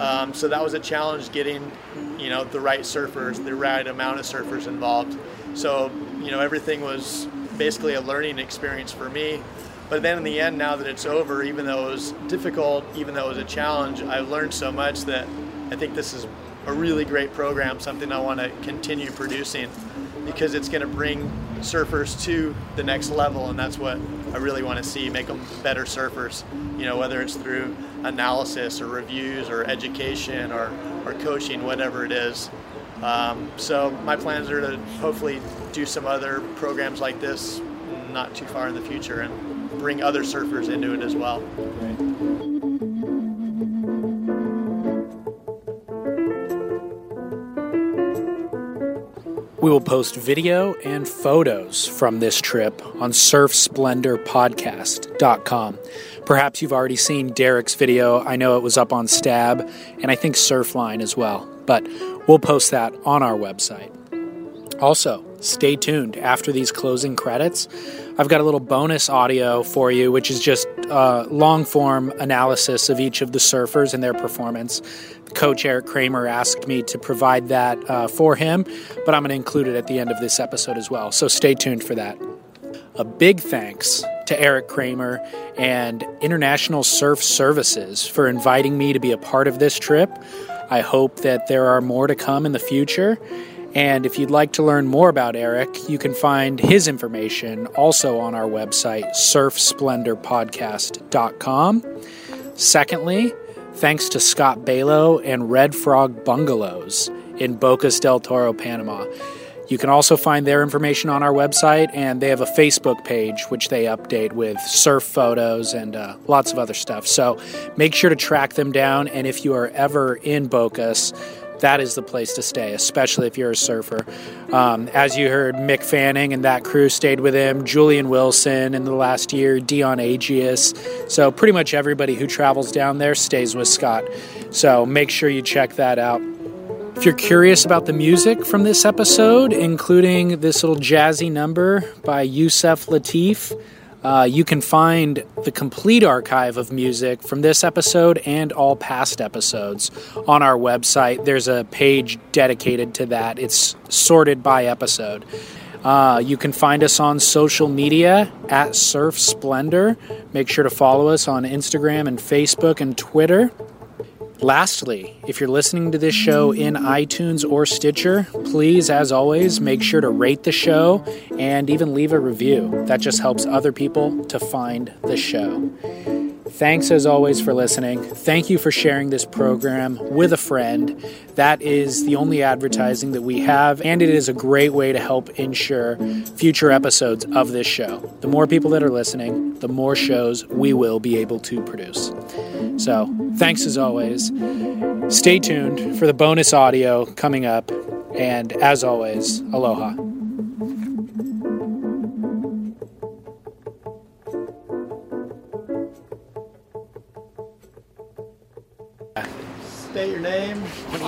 Um, so that was a challenge getting, you know, the right surfers, the right amount of surfers involved. So, you know, everything was basically a learning experience for me. But then in the end, now that it's over, even though it was difficult, even though it was a challenge, I've learned so much that I think this is a really great program, something I want to continue producing because it's going to bring surfers to the next level, and that's what I really want to see make them better surfers. You know, whether it's through analysis or reviews or education or, or coaching, whatever it is. Um, so my plans are to hopefully do some other programs like this not too far in the future and bring other surfers into it as well. We will post video and photos from this trip on surfsplendorpodcast.com. Perhaps you've already seen Derek's video. I know it was up on Stab and I think Surfline as well, but we'll post that on our website. Also, stay tuned after these closing credits. I've got a little bonus audio for you, which is just uh, long form analysis of each of the surfers and their performance. Coach Eric Kramer asked me to provide that uh, for him, but I'm going to include it at the end of this episode as well. So stay tuned for that. A big thanks to Eric Kramer and International Surf Services for inviting me to be a part of this trip. I hope that there are more to come in the future. And if you'd like to learn more about Eric, you can find his information also on our website, surfsplendorpodcast.com. Secondly, thanks to Scott Balo and Red Frog Bungalows in Bocas del Toro, Panama. You can also find their information on our website, and they have a Facebook page which they update with surf photos and uh, lots of other stuff. So make sure to track them down. And if you are ever in Bocas, that is the place to stay, especially if you're a surfer. Um, as you heard, Mick Fanning and that crew stayed with him, Julian Wilson in the last year, Dion Agius. So, pretty much everybody who travels down there stays with Scott. So, make sure you check that out. If you're curious about the music from this episode, including this little jazzy number by Yusef Lateef, uh, you can find the complete archive of music from this episode and all past episodes on our website. There's a page dedicated to that, it's sorted by episode. Uh, you can find us on social media at Surf Splendor. Make sure to follow us on Instagram and Facebook and Twitter. Lastly, if you're listening to this show in iTunes or Stitcher, please, as always, make sure to rate the show and even leave a review. That just helps other people to find the show. Thanks as always for listening. Thank you for sharing this program with a friend. That is the only advertising that we have, and it is a great way to help ensure future episodes of this show. The more people that are listening, the more shows we will be able to produce. So, thanks as always. Stay tuned for the bonus audio coming up, and as always, aloha.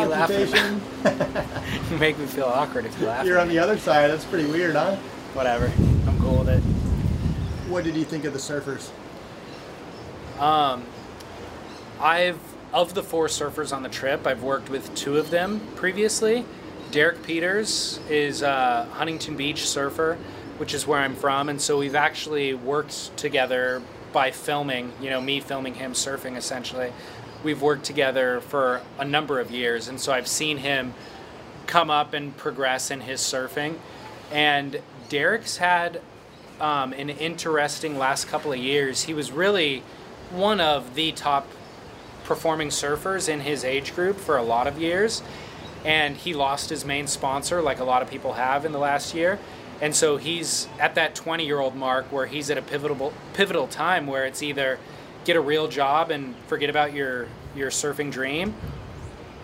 You laughing. *laughs* You make me feel awkward if you laugh. You're on the other side. That's pretty weird, huh? Whatever. I'm cool with it. What did you think of the surfers? Um, I've of the four surfers on the trip, I've worked with two of them previously. Derek Peters is a Huntington Beach surfer, which is where I'm from, and so we've actually worked together by filming. You know, me filming him surfing essentially. We've worked together for a number of years, and so I've seen him come up and progress in his surfing. And Derek's had um, an interesting last couple of years. He was really one of the top performing surfers in his age group for a lot of years. And he lost his main sponsor, like a lot of people have in the last year. And so he's at that 20 year old mark where he's at a pivotal pivotal time where it's either get a real job and forget about your your surfing dream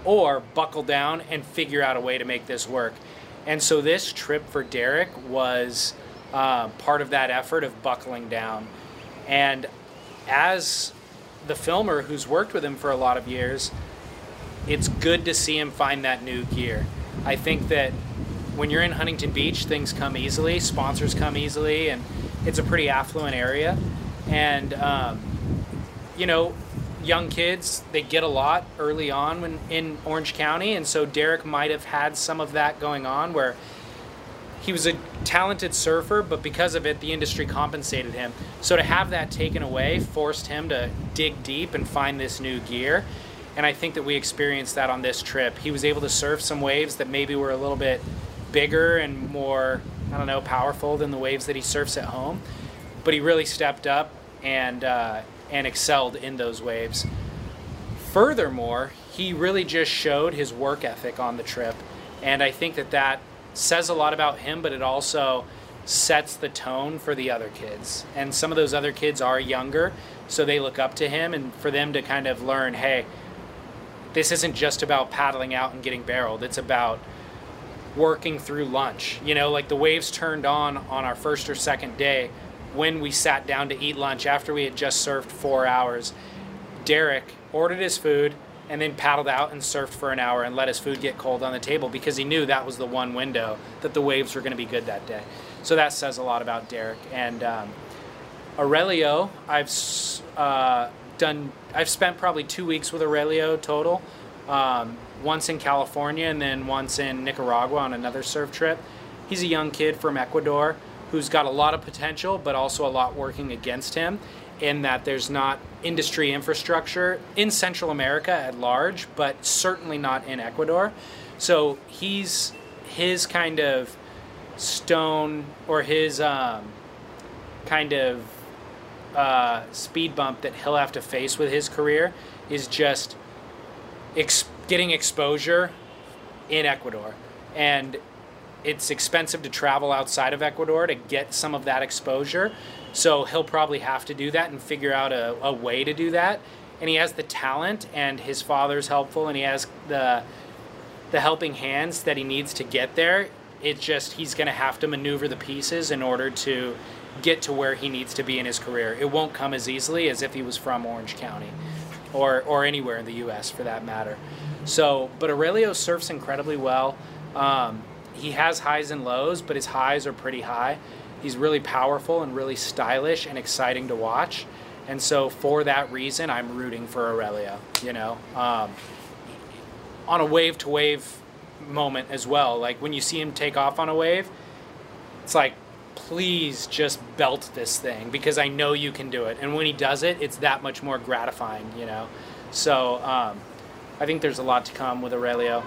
or buckle down and figure out a way to make this work. And so this trip for Derek was uh, part of that effort of buckling down. And as the filmer who's worked with him for a lot of years, it's good to see him find that new gear. I think that when you're in Huntington Beach, things come easily, sponsors come easily, and it's a pretty affluent area. And, um, you know, young kids, they get a lot early on when in Orange County. And so Derek might have had some of that going on where he was a talented surfer, but because of it, the industry compensated him. So to have that taken away forced him to dig deep and find this new gear. And I think that we experienced that on this trip. He was able to surf some waves that maybe were a little bit bigger and more, I don't know, powerful than the waves that he surfs at home. But he really stepped up and uh, and excelled in those waves. Furthermore, he really just showed his work ethic on the trip, and I think that that says a lot about him, but it also sets the tone for the other kids. And some of those other kids are younger, so they look up to him, and for them to kind of learn, hey, this isn't just about paddling out and getting barreled. It's about working through lunch. You know, like the waves turned on on our first or second day when we sat down to eat lunch after we had just surfed four hours. Derek ordered his food and then paddled out and surfed for an hour and let his food get cold on the table because he knew that was the one window that the waves were going to be good that day. So that says a lot about Derek. And um, Aurelio, I've uh, done. I've spent probably two weeks with Aurelio total. Um, once in California and then once in Nicaragua on another surf trip. He's a young kid from Ecuador who's got a lot of potential, but also a lot working against him. In that there's not industry infrastructure in Central America at large, but certainly not in Ecuador. So he's his kind of stone or his um, kind of uh, speed bump that he'll have to face with his career is just ex- getting exposure in Ecuador. And it's expensive to travel outside of Ecuador to get some of that exposure. So he'll probably have to do that and figure out a, a way to do that. And he has the talent, and his father's helpful, and he has the the helping hands that he needs to get there. It's just he's going to have to maneuver the pieces in order to get to where he needs to be in his career. It won't come as easily as if he was from Orange County or or anywhere in the U.S. for that matter. So, but Aurelio surfs incredibly well. Um, he has highs and lows, but his highs are pretty high. He's really powerful and really stylish and exciting to watch. And so, for that reason, I'm rooting for Aurelio. You know, um, on a wave to wave moment as well. Like when you see him take off on a wave, it's like, please just belt this thing because I know you can do it. And when he does it, it's that much more gratifying. You know, so um, I think there's a lot to come with Aurelio.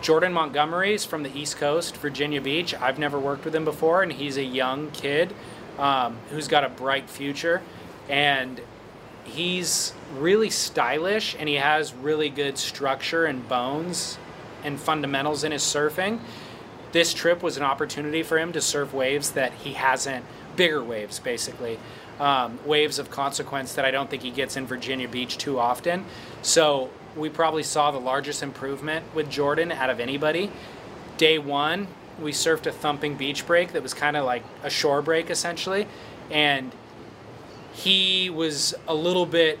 Jordan Montgomery's from the East Coast, Virginia Beach. I've never worked with him before, and he's a young kid um, who's got a bright future. And he's really stylish and he has really good structure and bones and fundamentals in his surfing. This trip was an opportunity for him to surf waves that he hasn't, bigger waves basically, um, waves of consequence that I don't think he gets in Virginia Beach too often. So we probably saw the largest improvement with Jordan out of anybody. Day one, we surfed a thumping beach break that was kind of like a shore break essentially, and he was a little bit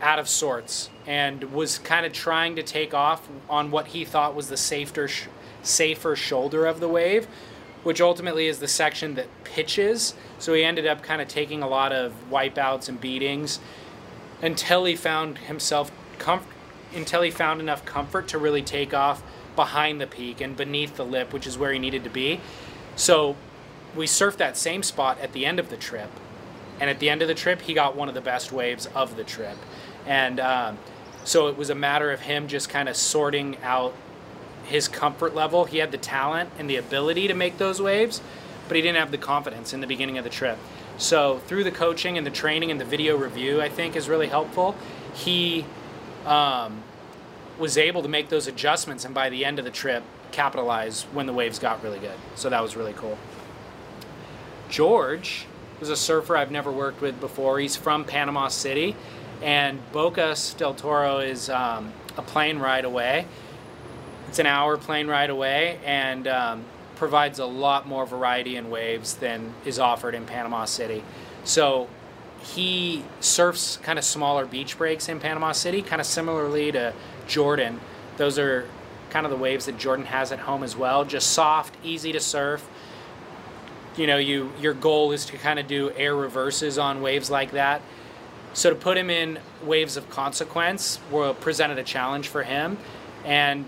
out of sorts and was kind of trying to take off on what he thought was the safer safer shoulder of the wave, which ultimately is the section that pitches. So he ended up kind of taking a lot of wipeouts and beatings until he found himself comfortable until he found enough comfort to really take off behind the peak and beneath the lip, which is where he needed to be. So we surfed that same spot at the end of the trip. And at the end of the trip, he got one of the best waves of the trip. And um, so it was a matter of him just kind of sorting out his comfort level. He had the talent and the ability to make those waves, but he didn't have the confidence in the beginning of the trip. So through the coaching and the training and the video review, I think is really helpful. He um, was able to make those adjustments and by the end of the trip capitalize when the waves got really good. So that was really cool. George was a surfer I've never worked with before. He's from Panama City, and Bocas del Toro is um, a plane ride away. It's an hour plane ride away, and um, provides a lot more variety in waves than is offered in Panama City. So he surfs kind of smaller beach breaks in Panama City, kind of similarly to Jordan. Those are kind of the waves that Jordan has at home as well. Just soft, easy to surf. You know, you your goal is to kind of do air reverses on waves like that. So to put him in waves of consequence will presented a challenge for him, and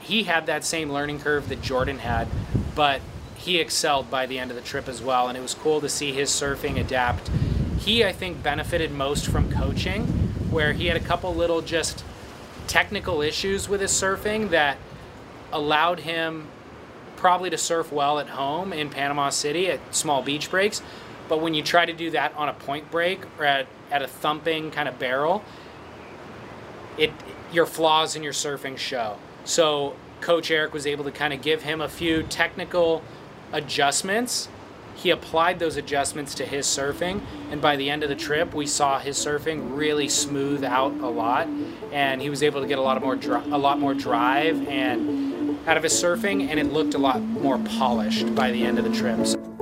he had that same learning curve that Jordan had, but he excelled by the end of the trip as well, and it was cool to see his surfing adapt. He, I think, benefited most from coaching, where he had a couple little just technical issues with his surfing that allowed him probably to surf well at home in Panama City at small beach breaks. But when you try to do that on a point break or at, at a thumping kind of barrel, it your flaws in your surfing show. So Coach Eric was able to kind of give him a few technical adjustments. He applied those adjustments to his surfing, and by the end of the trip, we saw his surfing really smooth out a lot, and he was able to get a lot more dri- a lot more drive and out of his surfing, and it looked a lot more polished by the end of the trip. So